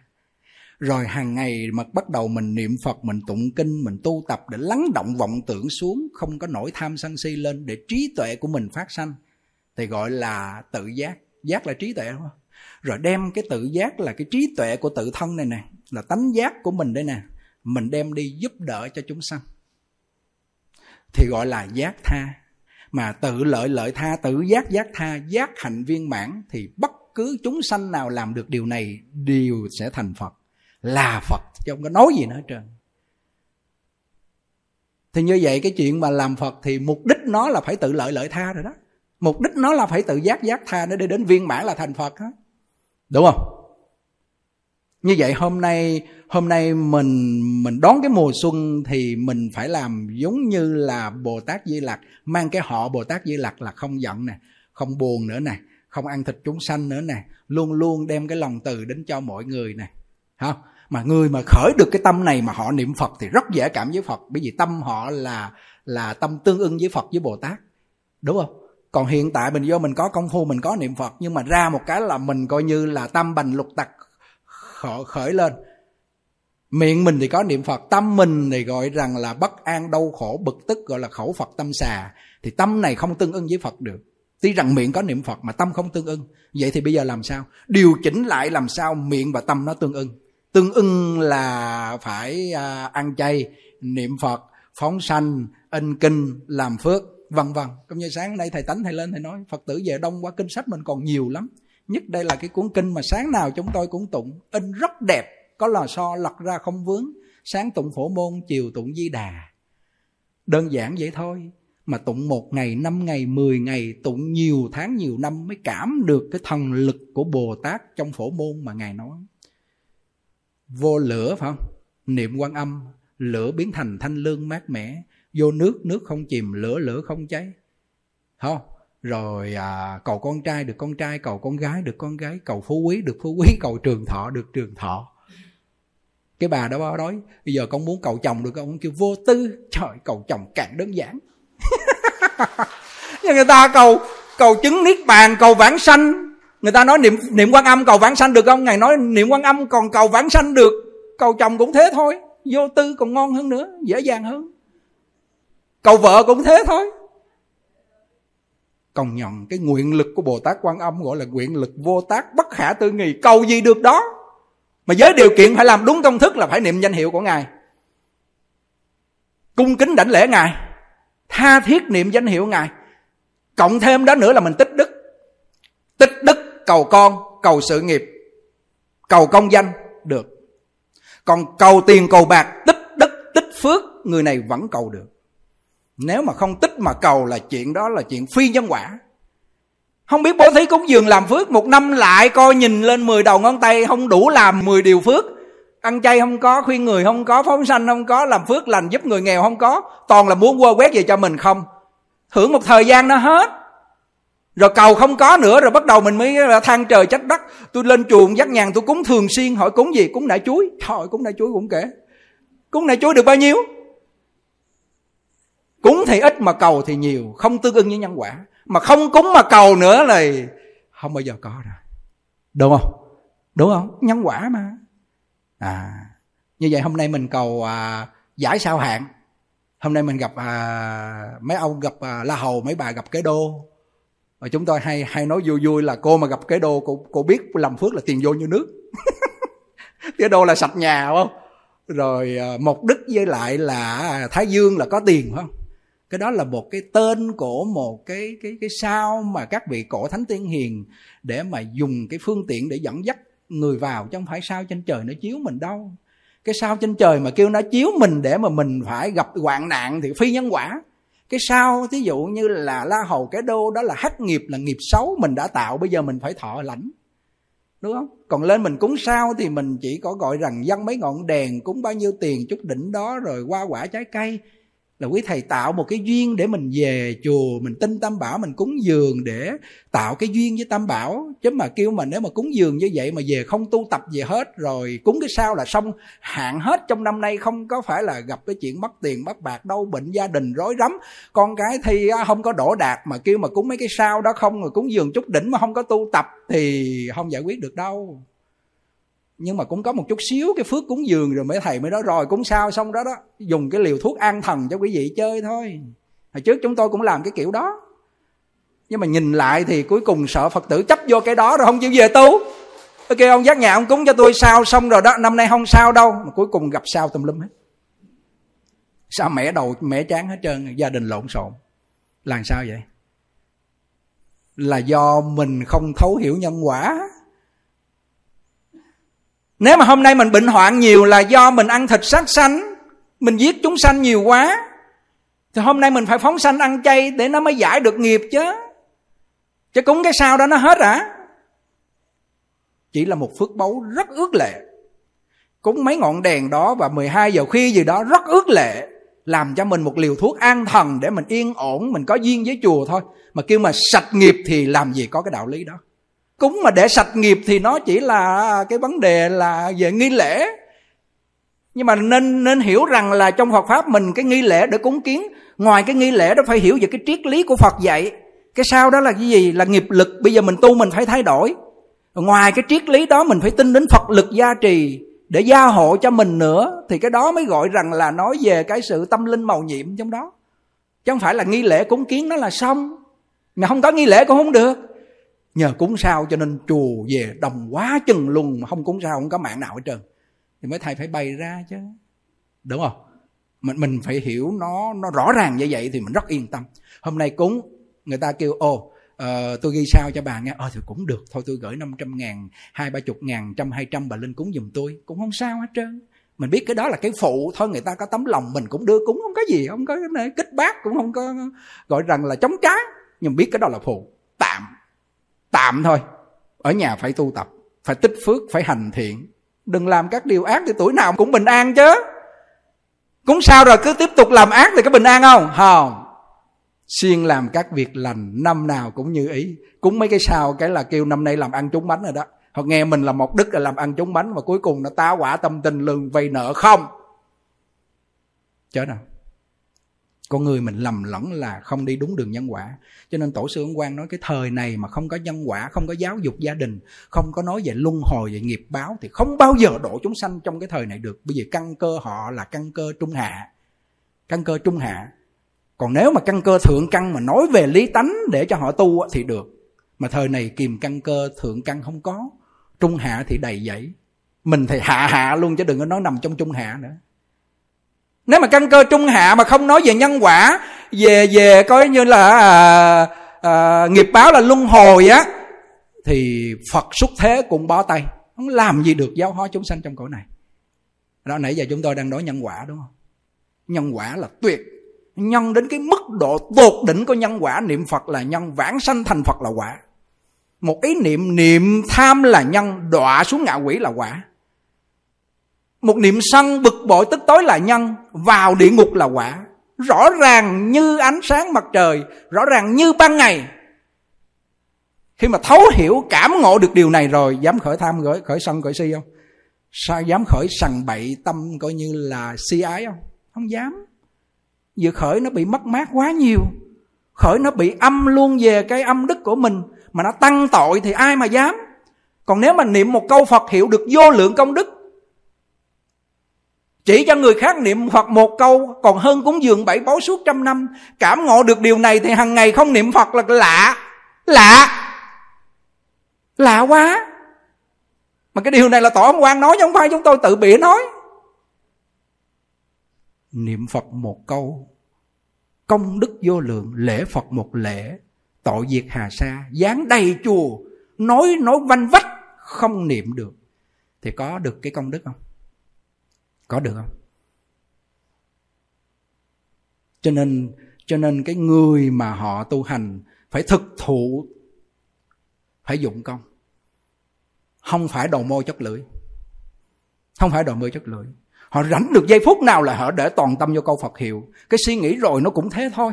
Rồi hàng ngày mà bắt đầu mình niệm Phật, mình tụng kinh, mình tu tập để lắng động vọng tưởng xuống, không có nổi tham sân si lên để trí tuệ của mình phát sanh. Thì gọi là tự giác. Giác là trí tuệ đúng không? rồi đem cái tự giác là cái trí tuệ của tự thân này nè, là tánh giác của mình đây nè, mình đem đi giúp đỡ cho chúng sanh. Thì gọi là giác tha. Mà tự lợi lợi tha, tự giác giác tha, giác hạnh viên mãn, thì bất cứ chúng sanh nào làm được điều này đều sẽ thành phật. Là phật, chứ không có nói gì nữa hết trơn. Thì như vậy cái chuyện mà làm phật thì mục đích nó là phải tự lợi lợi tha rồi đó mục đích nó là phải tự giác giác tha để đến viên mãn là thành phật hết đúng không? Như vậy hôm nay hôm nay mình mình đón cái mùa xuân thì mình phải làm giống như là bồ tát di lặc, mang cái họ bồ tát di lặc là không giận nè, không buồn nữa nè, không ăn thịt chúng sanh nữa nè, luôn luôn đem cái lòng từ đến cho mọi người nè. Hả? mà người mà khởi được cái tâm này mà họ niệm phật thì rất dễ cảm với phật, bởi vì tâm họ là là tâm tương ưng với phật với bồ tát. Đúng không? Còn hiện tại mình vô mình có công phu, mình có niệm phật, nhưng mà ra một cái là mình coi như là tâm bành lục tặc khởi lên. Miệng mình thì có niệm phật, tâm mình thì gọi rằng là bất an, đau khổ, bực tức, gọi là khẩu phật tâm xà. Thì tâm này không tương ưng với phật được. Tuy rằng miệng có niệm phật mà tâm không tương ưng. Vậy thì bây giờ làm sao? Điều chỉnh lại làm sao miệng và tâm nó tương ưng? Tương ưng là phải à, ăn chay, niệm phật, phóng sanh, in kinh, làm phước vân vân cũng như sáng nay thầy tánh, thầy lên thầy nói, phật tử về đông qua kinh sách mình còn nhiều lắm. Nhất đây là cái cuốn kinh mà sáng nào chúng tôi cũng tụng. In rất đẹp, có lò so lật ra không vướng. Sáng tụng phổ môn, chiều tụng di đà. Đơn giản vậy thôi, mà tụng một ngày, năm ngày, mười ngày, tụng nhiều tháng, nhiều năm mới cảm được cái thần lực của bồ tát trong phổ môn mà ngài nói. Vô lửa phải không? Niệm quan âm, lửa biến thành thanh lương mát mẻ vô nước nước không chìm lửa lửa không cháy. Không rồi à, cầu con trai được con trai cầu con gái được con gái cầu phú quý được phú quý cầu trường thọ được trường thọ. Cái bà đó nói bây giờ con muốn cầu chồng được không kêu vô tư. Trời cầu chồng càng đơn giản. Nhưng người ta cầu cầu chứng niết bàn cầu vãng sanh. Người ta nói niệm niệm quan âm cầu vãng sanh được không? Ngài nói niệm quan âm còn cầu vãng sanh được. Cầu chồng cũng thế thôi. Vô tư còn ngon hơn nữa dễ dàng hơn cầu vợ cũng thế thôi. Còn nhận, cái nguyện lực của bồ tát quan âm gọi là nguyện lực vô tác bất khả tư nghì cầu gì được đó? Mà với điều kiện phải làm đúng công thức là phải niệm danh hiệu của ngài. Cung kính đảnh lễ ngài. Tha thiết niệm danh hiệu ngài. Cộng thêm đó nữa là mình tích đức. Tích đức cầu con, cầu sự nghiệp, cầu công danh, được. Còn cầu tiền, cầu bạc, tích đức, tích phước, người này vẫn cầu được nếu mà không tích mà cầu là chuyện đó là chuyện phi nhân quả. Không biết bố thí cúng dường làm phước một năm lại coi nhìn lên 10 đầu ngón tay không đủ làm 10 điều phước. Ăn chay không có, khuyên người không có, phóng sanh không có, làm phước lành giúp người nghèo không có. Toàn là muốn quơ quét về cho mình không? Hưởng một thời gian nó hết. Rồi cầu không có nữa, rồi bắt đầu mình mới than trời trách đất. Tôi lên chuồng dắt nhàn tôi cúng thường xuyên, hỏi cúng gì? Cúng nải chuối. Thôi, cúng nải chuối cũng kể. Cúng nải chuối được bao nhiêu? Cúng thì ít mà cầu thì nhiều không tương ưng với nhân quả. Mà không cúng mà cầu nữa là không bao giờ có rồi. Đúng không? Đúng không? Nhân quả mà. À như vậy hôm nay mình cầu à, giải sao hạn hôm nay mình gặp à, mấy ông gặp à, la hầu mấy bà gặp cái đô. Và chúng tôi hay hay nói vui vui là cô mà gặp cái đô cô cô biết làm phước là tiền vô như nước. Cái đô là sạch nhà không? Rồi à, mộc đức với lại là à, thái dương là có tiền phải không? Cái đó là một cái tên của một cái cái cái sao mà các vị cổ thánh tiên hiền để mà dùng cái phương tiện để dẫn dắt người vào, chứ không phải sao trên trời nó chiếu mình đâu. Cái sao trên trời mà kêu nó chiếu mình để mà mình phải gặp hoạn nạn thì phi nhân quả. Cái sao thí dụ như là la hầu cái đô, đó là hắc nghiệp, là nghiệp xấu mình đã tạo, bây giờ mình phải thọ lãnh. Đúng không? Còn lên mình cúng sao thì mình chỉ có gọi rằng dân mấy ngọn đèn, cúng bao nhiêu tiền chút đỉnh đó, rồi qua quả trái cây là quý thầy tạo một cái duyên để mình về chùa, mình tin tam bảo, mình cúng dường để tạo cái duyên với tam bảo. Chứ mà kêu mà nếu mà cúng dường như vậy mà về không tu tập về hết rồi cúng cái sao là xong. Hạn hết trong năm nay không có phải là gặp cái chuyện mất tiền, mất bạc đâu bệnh, gia đình, rối rắm. Con cái thì à, không có đổ đạt mà kêu mà cúng mấy cái sao đó không rồi cúng dường chút đỉnh mà không có tu tập thì không giải quyết được đâu nhưng mà cũng có một chút xíu cái phước cúng dường rồi mấy thầy mới nói, rồi cúng sao xong đó đó, dùng cái liều thuốc an thần cho quý vị chơi thôi. Hồi trước chúng tôi cũng làm cái kiểu đó. Nhưng mà nhìn lại thì cuối cùng sợ phật tử chấp vô cái đó rồi không chịu về tu. Ok, ông giác nhà ông cúng cho tôi sao xong rồi đó, năm nay không sao đâu. Mà cuối cùng gặp sao tùm lum hết. Sao mẹ đầu mẹ chán hết trơn, gia đình lộn xộn. Làm sao vậy? Là do mình không thấu hiểu nhân quả nếu mà hôm nay mình bệnh hoạn nhiều là do mình ăn thịt sát sanh, mình giết chúng sanh nhiều quá, thì hôm nay mình phải phóng sanh ăn chay để nó mới giải được nghiệp chứ. Chứ cúng cái sao đó nó hết à. Chỉ là một phước báu rất ước lệ. Cúng mấy ngọn đèn đó và 12 giờ khuya gì đó rất ước lệ, làm cho mình một liều thuốc an thần để mình yên ổn, mình có duyên với chùa thôi. Mà kêu mà sạch nghiệp thì làm gì có cái đạo lý đó cúng mà để sạch nghiệp thì nó chỉ là cái vấn đề là về nghi lễ. Nhưng mà nên nên hiểu rằng là trong Phật pháp mình cái nghi lễ để cúng kiến, ngoài cái nghi lễ đó phải hiểu về cái triết lý của Phật dạy. Cái sau đó là cái gì? Là nghiệp lực. Bây giờ mình tu mình phải thay đổi. Ngoài cái triết lý đó mình phải tin đến Phật lực gia trì để gia hộ cho mình nữa, thì cái đó mới gọi rằng là nói về cái sự tâm linh màu nhiệm trong đó. Chứ không phải là nghi lễ cúng kiến nó là xong. Mà không có nghi lễ cũng không được nhờ cúng sao cho nên chùa về đồng quá chừng luôn mà không cúng sao không có mạng nào hết trơn. Thì mấy thầy phải bày ra chứ. Đúng không? Mình mình phải hiểu nó nó rõ ràng như vậy thì mình rất yên tâm. Hôm nay cúng người ta kêu ô uh, ờ, tôi ghi sao cho bà nghe. Ờ thì cũng được thôi tôi gửi 500 ngàn hai ba chục ngàn trăm hai trăm bà lên cúng giùm tôi. Cũng không sao hết trơn. Mình biết cái đó là cái phụ thôi người ta có tấm lòng mình cũng đưa cúng không có gì không có cái này kích bác cũng không có gọi rằng là chống trái. Nhưng biết cái đó là phụ tạm thôi. Ở nhà phải tu tập, phải tích phước, phải hành thiện. Đừng làm các điều ác thì tuổi nào cũng bình an chứ. Cũng sao rồi, cứ tiếp tục làm ác thì có bình an không? Không. Xuyên làm các việc lành, năm nào cũng như ý. Cúng mấy cái sao cái là kêu năm nay làm ăn trúng bánh rồi đó. Họ nghe mình là một đức là làm ăn trúng bánh và cuối cùng nó tá quả tâm tình lương vay nợ không. Chớ nào con người mình lầm lẫn là không đi đúng đường nhân quả. Cho nên tổ sư ấn quan nói cái thời này mà không có nhân quả, không có giáo dục gia đình, không có nói về luân hồi, về nghiệp báo thì không bao giờ độ chúng sanh trong cái thời này được. Bởi vì căn cơ họ là căn cơ trung hạ. Căn cơ trung hạ. Còn nếu mà căn cơ thượng căn mà nói về lý tánh để cho họ tu thì được. Mà thời này kìm căn cơ thượng căn không có. Trung hạ thì đầy dẫy. Mình thì hạ hạ luôn chứ đừng có nói nằm trong trung hạ nữa nếu mà căn cơ trung hạ mà không nói về nhân quả về về coi như là à, à, nghiệp báo là luân hồi á thì phật xuất thế cũng bó tay. Không làm gì được giáo hóa chúng sanh trong cõi này. Đó nãy giờ chúng tôi đang nói nhân quả đúng không? Nhân quả là tuyệt. Nhân đến cái mức độ tột đỉnh của nhân quả niệm phật là nhân vãng sanh thành phật là quả. Một ý niệm niệm tham là nhân đọa xuống ngạ quỷ là quả một niệm sân bực bội tức tối là nhân vào địa ngục là quả. Rõ ràng như ánh sáng mặt trời rõ ràng như ban ngày. Khi mà thấu hiểu cảm ngộ được điều này rồi dám khởi tham khởi, khởi sân khởi si không? Sao dám khởi sằng bậy tâm coi như là si ái không? Không dám. Vừa khởi nó bị mất mát quá nhiều. Khởi nó bị âm luôn về cái âm đức của mình mà nó tăng tội thì ai mà dám? Còn nếu mà niệm một câu phật hiệu được vô lượng công đức chỉ cho người khác niệm Phật một câu, còn hơn cúng dường bảy báu suốt trăm năm. Cảm ngộ được điều này thì hàng ngày không niệm Phật là lạ. Lạ. Lạ quá. Mà cái điều này là tổ ông quan nói chứ không phải chúng tôi tự bịa nói. Niệm Phật một câu. Công đức vô lượng. Lễ Phật một lễ. Tội diệt hà sa. dán đầy chùa. Nói nói vanh vách. Không niệm được. Thì có được cái công đức không? Có được không? Cho nên cho nên cái người mà họ tu hành phải thực thụ, phải dụng công. Không phải đầu môi chất lưỡi. Không phải đầu môi chất lưỡi. Họ rảnh được giây phút nào là họ để toàn tâm vô câu phật hiệu. Cái suy nghĩ rồi nó cũng thế thôi.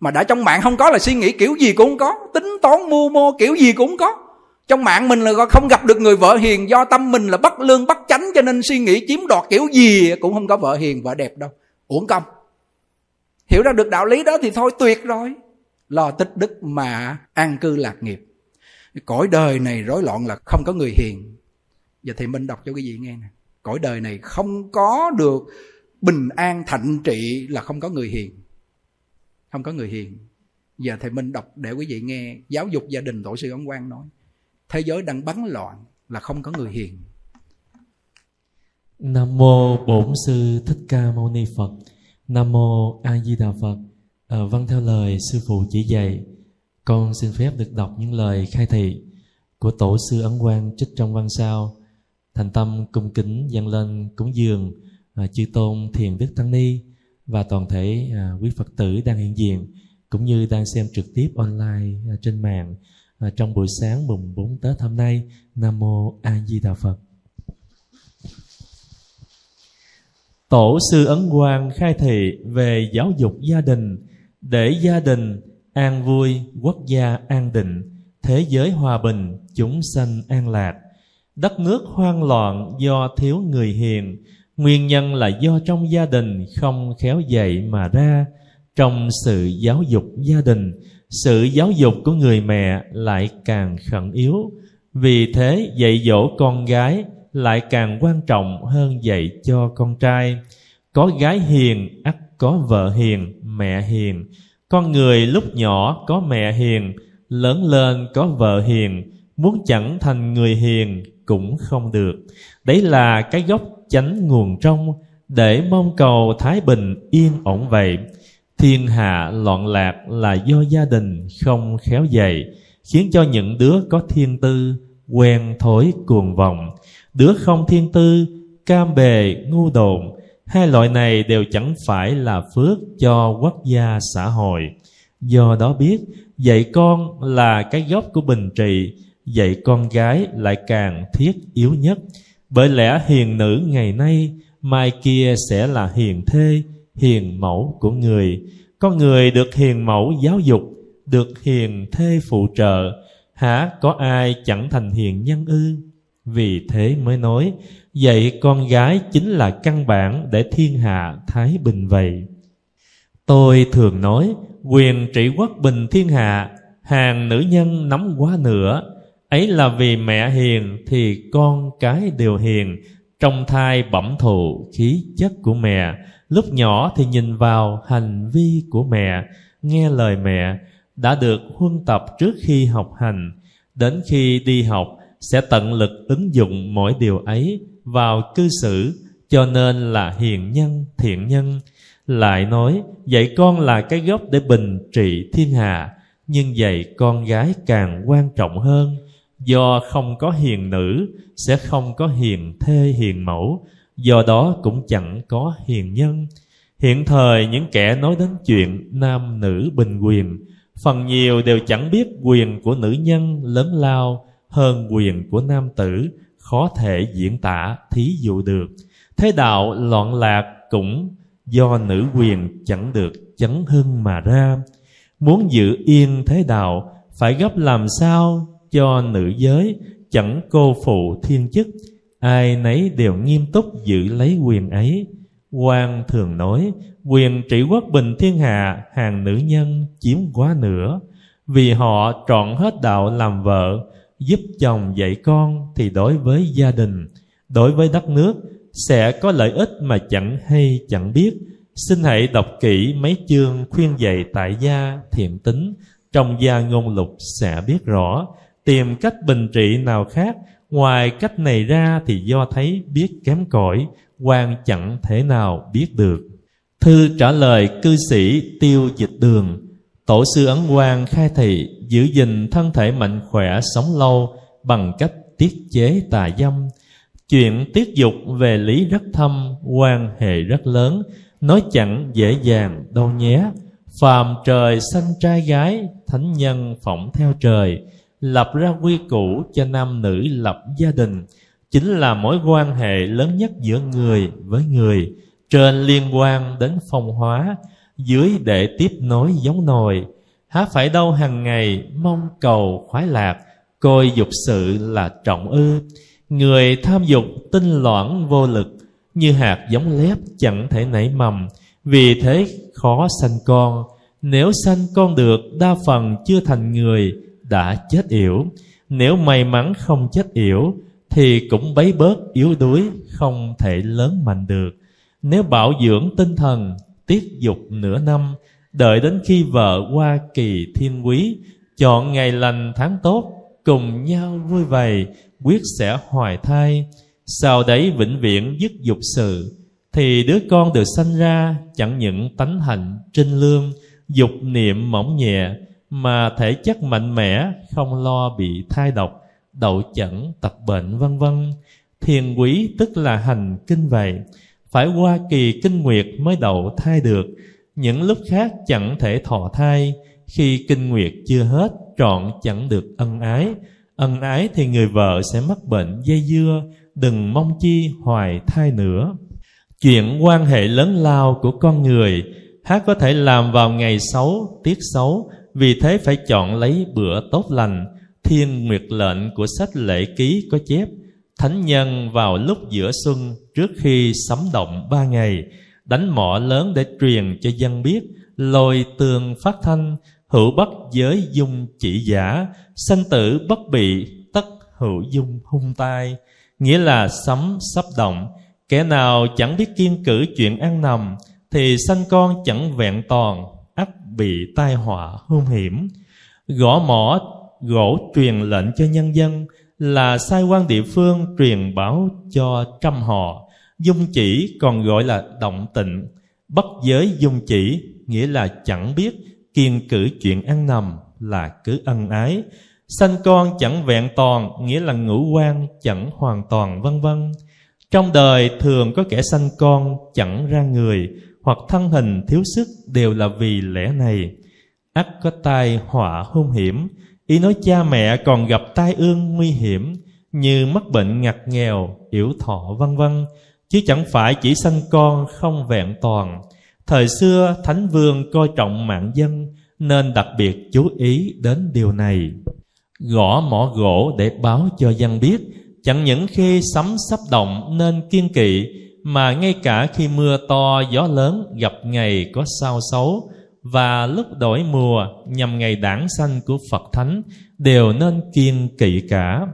Mà đã trong mạng không có là suy nghĩ kiểu gì cũng không có, tính toán mưu mô kiểu gì cũng không có trong mạng mình là không gặp được người vợ hiền, do tâm mình là bất lương bất chánh, cho nên suy nghĩ chiếm đoạt kiểu gì cũng không có vợ hiền, vợ đẹp đâu. Uổng công. Hiểu ra được đạo lý đó thì thôi, tuyệt rồi. Lo tích đức mà an cư lạc nghiệp. Cõi đời này rối loạn là không có người hiền. Giờ thì minh đọc cho cái gì nghe nè. Cõi đời này không có được bình an thạnh trị là không có người hiền. Không có người hiền. Giờ thầy minh đọc để quý vị nghe giáo dục gia đình tổ sư ông quang nói thế giới đang bắn loạn là không có người hiền Nam mô Bổn sư Thích Ca Mâu Ni Phật. Nam mô A Di Đà Phật. À, vâng theo lời sư phụ chỉ dạy, con xin phép được đọc những lời khai thị của tổ sư Ấn Quang trích trong văn sao. Thành tâm cung kính dâng lên cúng dường à, chư tôn thiền đức tăng ni và toàn thể à, quý Phật tử đang hiện diện cũng như đang xem trực tiếp online à, trên mạng trong buổi sáng mùng 4 Tết hôm nay. Nam mô A Di Đà Phật. Tổ sư Ấn Quang khai thị về giáo dục gia đình để gia đình an vui, quốc gia an định, thế giới hòa bình, chúng sanh an lạc. Đất nước hoang loạn do thiếu người hiền, nguyên nhân là do trong gia đình không khéo dạy mà ra. Trong sự giáo dục gia đình, sự giáo dục của người mẹ lại càng khẩn yếu. Vì thế dạy dỗ con gái lại càng quan trọng hơn dạy cho con trai. Có gái hiền, ắt có vợ hiền, mẹ hiền. Con người lúc nhỏ có mẹ hiền, lớn lên có vợ hiền, muốn chẳng thành người hiền cũng không được. Đấy là cái gốc chánh nguồn trong, để mong cầu Thái Bình yên ổn vậy. Thiên hạ loạn lạc là do gia đình không khéo dạy, khiến cho những đứa có thiên tư quen thối cuồng vọng, đứa không thiên tư cam bề ngu đồn, hai loại này đều chẳng phải là phước cho quốc gia xã hội. Do đó biết dạy con là cái gốc của bình trị, dạy con gái lại càng thiết yếu nhất. Bởi lẽ hiền nữ ngày nay, mai kia sẽ là hiền thê, hiền mẫu của người. Con người được hiền mẫu giáo dục, được hiền thê phụ trợ, hả có ai chẳng thành hiền nhân ư? Vì thế mới nói, dạy con gái chính là căn bản để thiên hạ thái bình vậy. Tôi thường nói, quyền trị quốc bình thiên hạ, hàng nữ nhân nắm quá nữa. Ấy là vì mẹ hiền thì con cái đều hiền, trong thai bẩm thụ khí chất của mẹ, lúc nhỏ thì nhìn vào hành vi của mẹ, nghe lời mẹ, đã được huân tập trước khi học hành, đến khi đi học sẽ tận lực ứng dụng mỗi điều ấy vào cư xử, cho nên là hiền nhân, thiện nhân. Lại nói, dạy con là cái gốc để bình trị thiên hạ, nhưng dạy con gái càng quan trọng hơn. Do không có hiền nữ, sẽ không có hiền thê hiền mẫu, do đó cũng chẳng có hiền nhân. Hiện thời những kẻ nói đến chuyện nam nữ bình quyền, phần nhiều đều chẳng biết quyền của nữ nhân lớn lao hơn quyền của nam tử, khó thể diễn tả thí dụ được. Thế đạo loạn lạc cũng do nữ quyền chẳng được chấn hưng mà ra. Muốn giữ yên thế đạo, phải gấp làm sao cho nữ giới chẳng cô phụ thiên chức, ai nấy đều nghiêm túc giữ lấy quyền ấy. quan thường nói, quyền trị quốc bình thiên hạ, hàng nữ nhân chiếm quá nửa, vì họ trọn hết đạo làm vợ, giúp chồng dạy con thì đối với gia đình, đối với đất nước sẽ có lợi ích mà chẳng hay chẳng biết. Xin hãy đọc kỹ mấy chương khuyên dạy tại gia thiện tính trong gia ngôn lục sẽ biết rõ. Tìm cách bình trị nào khác ngoài cách này ra thì do thấy biết kém cỏi, quan chẳng thể nào biết được. Thư trả lời cư sĩ tiêu dịch đường Tổ sư Ấn Quang khai thị giữ gìn thân thể mạnh khỏe sống lâu bằng cách tiết chế tà dâm. Chuyện tiết dục về lý rất thâm, quan hệ rất lớn, nói chẳng dễ dàng đâu nhé. Phàm trời sanh trai gái, thánh nhân phỏng theo trời, lập ra quy củ cho nam nữ lập gia đình, chính là mối quan hệ lớn nhất giữa người với người, trên liên quan đến phong hóa, dưới để tiếp nối giống nồi, há phải đâu hàng ngày mong cầu khoái lạc, coi dục sự là trọng ư. Người tham dục tinh loãng vô lực, như hạt giống lép chẳng thể nảy mầm, vì thế khó sanh con. Nếu sanh con được, đa phần chưa thành người, đã chết yểu. Nếu may mắn không chết yểu, thì cũng bấy bớt yếu đuối, không thể lớn mạnh được. Nếu bảo dưỡng tinh thần, tiết dục nửa năm, Đợi đến khi vợ qua kỳ thiên quý Chọn ngày lành tháng tốt Cùng nhau vui vầy Quyết sẽ hoài thai Sau đấy vĩnh viễn dứt dục sự Thì đứa con được sanh ra Chẳng những tánh hạnh trinh lương Dục niệm mỏng nhẹ mà thể chất mạnh mẽ Không lo bị thai độc Đậu chẩn, tật bệnh vân vân. Thiền quý tức là hành kinh vậy. Phải qua kỳ kinh nguyệt mới đậu thai được. Những lúc khác chẳng thể thọ thai. Khi kinh nguyệt chưa hết Trọn chẳng được ân ái. Ân ái thì người vợ sẽ mắc bệnh dây dưa. Đừng mong chi hoài thai nữa. Chuyện quan hệ lớn lao của con người Hát có thể làm vào ngày xấu, tiết xấu vì thế phải chọn lấy bữa tốt lành, Thiên Nguyệt lệnh của sách lễ ký có chép, Thánh nhân vào lúc giữa xuân Trước khi sấm động ba ngày, Đánh mỏ lớn để truyền cho dân biết, Lôi tường phát thanh, Hữu bất giới dung chỉ giả, Sanh tử bất bị, Tất hữu dung hung tai. Nghĩa là sấm sắp động, Kẻ nào chẳng biết kiên cử chuyện ăn nằm, Thì sanh con chẳng vẹn toàn bị tai họa hung hiểm. Gõ mỏ gỗ truyền lệnh cho nhân dân là sai quan địa phương truyền bảo cho trăm họ. Dung chỉ còn gọi là động tịnh. Bất giới dung chỉ nghĩa là chẳng biết, kiên cử chuyện ăn nằm là cứ ân ái. Sanh con chẳng vẹn toàn, nghĩa là ngũ quan chẳng hoàn toàn, vân vân. Trong đời thường có kẻ sanh con chẳng ra người hoặc thân hình thiếu sức đều là vì lẽ này ắt có tai họa hung hiểm Ý nói cha mẹ còn gặp tai ương nguy hiểm như mắc bệnh ngặt nghèo, yểu thọ vân vân, chứ chẳng phải chỉ sanh con không vẹn toàn. Thời xưa Thánh Vương coi trọng mạng dân nên đặc biệt chú ý đến điều này. Gõ mỏ gỗ để báo cho dân biết, chẳng những khi sấm sắp động nên kiên kỵ, mà ngay cả khi mưa to gió lớn gặp ngày có sao xấu, và lúc đổi mùa nhằm ngày đản sanh của Phật Thánh đều nên kiên kỵ cả.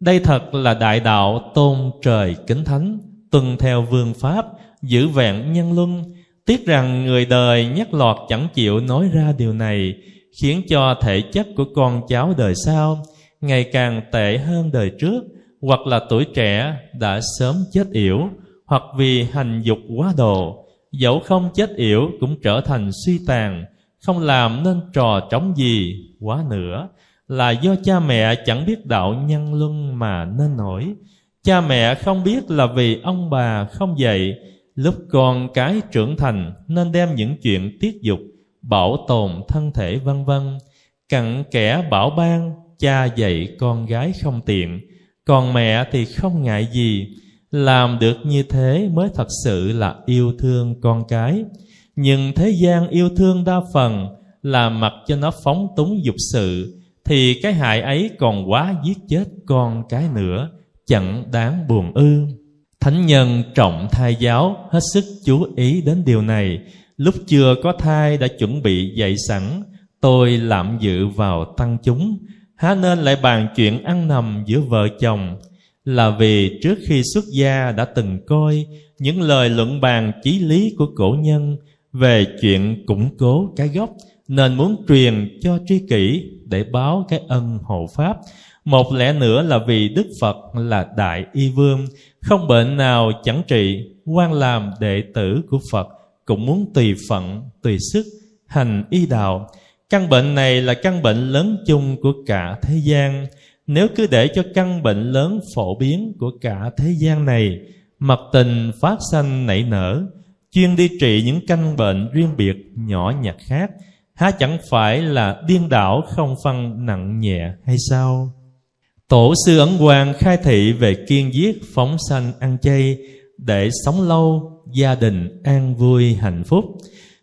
Đây thật là đại đạo tôn trời kính thánh, tuân theo vương pháp, giữ vẹn nhân luân. Tiếc rằng người đời nhắc lọt chẳng chịu nói ra điều này, khiến cho thể chất của con cháu đời sau ngày càng tệ hơn đời trước, hoặc là tuổi trẻ đã sớm chết yểu, hoặc vì hành dục quá độ, dẫu không chết yểu cũng trở thành suy tàn, không làm nên trò trống gì quá nữa, là do cha mẹ chẳng biết đạo nhân luân mà nên nổi. Cha mẹ không biết là vì ông bà không dạy, lúc con cái trưởng thành nên đem những chuyện tiết dục, bảo tồn thân thể vân vân, cặn kẻ bảo ban, cha dạy con gái không tiện, còn mẹ thì không ngại gì, làm được như thế mới thật sự là yêu thương con cái. Nhưng thế gian yêu thương đa phần là mặc cho nó phóng túng dục sự, thì cái hại ấy còn quá giết chết con cái nữa, chẳng đáng buồn ư. Thánh nhân trọng thai giáo hết sức chú ý đến điều này. Lúc chưa có thai đã chuẩn bị dạy sẵn, tôi lạm dự vào tăng chúng, há nên lại bàn chuyện ăn nằm giữa vợ chồng là vì trước khi xuất gia đã từng coi những lời luận bàn chí lý của cổ nhân về chuyện củng cố cái gốc nên muốn truyền cho tri kỷ để báo cái ân hộ pháp. Một lẽ nữa là vì Đức Phật là Đại Y Vương, không bệnh nào chẳng trị, quan làm đệ tử của Phật cũng muốn tùy phận, tùy sức, hành y đạo. Căn bệnh này là căn bệnh lớn chung của cả thế gian, nếu cứ để cho căn bệnh lớn phổ biến của cả thế gian này Mật tình phát sanh nảy nở Chuyên đi trị những căn bệnh riêng biệt nhỏ nhặt khác Há chẳng phải là điên đảo không phân nặng nhẹ hay sao? Tổ sư Ấn Quang khai thị về kiên giết phóng sanh ăn chay Để sống lâu, gia đình an vui hạnh phúc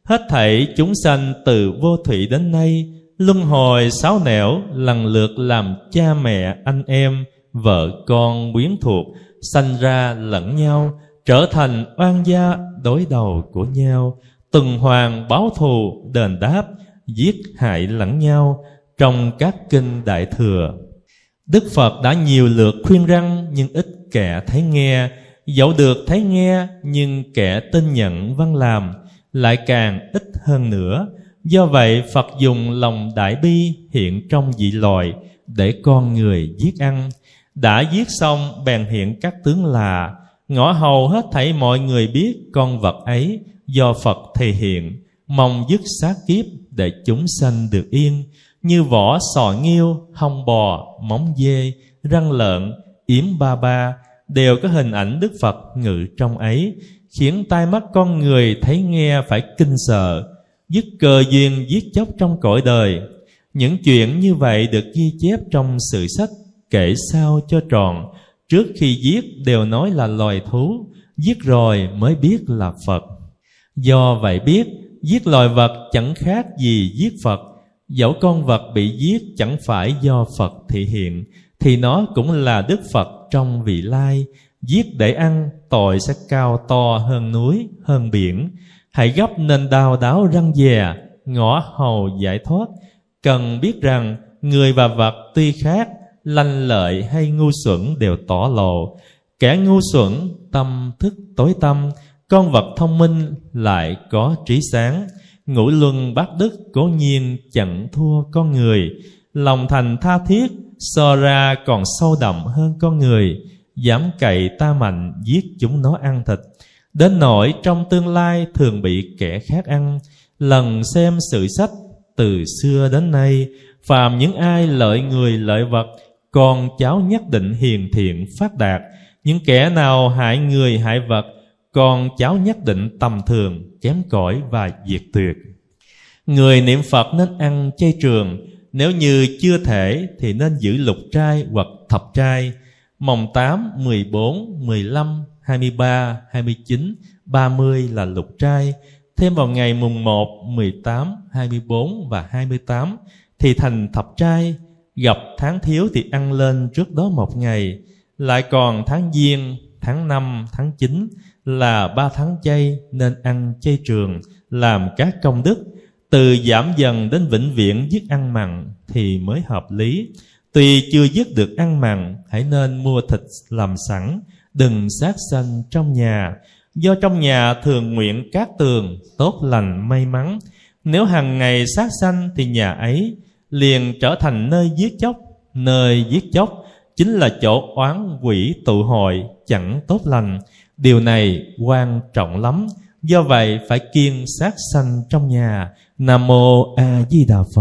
Hết thảy chúng sanh từ vô thủy đến nay luân hồi sáu nẻo, lần lượt làm cha mẹ, anh em, vợ con quyến thuộc, sanh ra lẫn nhau, trở thành oan gia đối đầu của nhau. Từng hoàng báo thù, đền đáp, giết hại lẫn nhau trong các kinh đại thừa. Đức phật đã nhiều lượt khuyên răng, nhưng ít kẻ thấy nghe. Dẫu được thấy nghe, nhưng kẻ tin nhận văn làm lại càng ít hơn nữa. Do vậy Phật dùng lòng đại bi hiện trong dị loài để con người giết ăn. Đã giết xong bèn hiện các tướng là. Ngõ hầu hết thảy mọi người biết con vật ấy do Phật thể hiện, mong dứt sát kiếp để chúng sanh được yên, như vỏ sò nghiêu, hông bò, móng dê, răng lợn, yếm ba ba, đều có hình ảnh Đức Phật ngự trong ấy, khiến tai mắt con người thấy nghe phải kinh sợ, dứt cơ duyên giết chóc trong cõi đời. Những chuyện như vậy được ghi chép trong sự sách kể sao cho tròn, trước khi giết đều nói là loài thú, giết rồi mới biết là Phật. Do vậy biết, giết loài vật chẳng khác gì giết Phật, dẫu con vật bị giết chẳng phải do Phật thị hiện, thì nó cũng là Đức Phật trong vị lai, giết để ăn tội sẽ cao to hơn núi, hơn biển. Hãy gấp nên đào đáo răng dè, ngõ hầu giải thoát. Cần biết rằng người và vật tuy khác, lanh lợi hay ngu xuẩn đều tỏ lộ. Kẻ ngu xuẩn, tâm thức tối tâm, con vật thông minh lại có trí sáng. Ngũ luân bát đức cố nhiên chẳng thua con người. Lòng thành tha thiết, so ra còn sâu đậm hơn con người dám cậy ta mạnh giết chúng nó ăn thịt đến nỗi trong tương lai thường bị kẻ khác ăn lần xem sự sách từ xưa đến nay phàm những ai lợi người lợi vật còn cháu nhất định hiền thiện phát đạt. Những kẻ nào hại người hại vật còn cháu nhất định tầm thường kém cỏi và diệt tuyệt. Người niệm phật nên ăn chay trường nếu như chưa thể thì nên giữ lục trai hoặc thập trai. Mồng 8, 14, 15, 23, 29, 30 là lục trai. Thêm vào ngày mùng 1, 18, 24 và 28 thì thành thập trai. Gặp tháng thiếu thì ăn lên trước đó một ngày. Lại còn tháng giêng, tháng 5, tháng 9 là ba tháng chay nên ăn chay trường làm các công đức. Từ giảm dần đến vĩnh viễn dứt ăn mặn thì mới hợp lý. Tuy chưa dứt được ăn mặn, hãy nên mua thịt làm sẵn, đừng sát sanh trong nhà. Do trong nhà thường nguyện các tường, tốt lành may mắn. Nếu hàng ngày sát sanh thì nhà ấy liền trở thành nơi giết chóc. Nơi giết chóc chính là chỗ oán quỷ tụ hội chẳng tốt lành. Điều này quan trọng lắm. Do vậy phải kiêng sát sanh trong nhà. Nam mô A Di Đà Phật.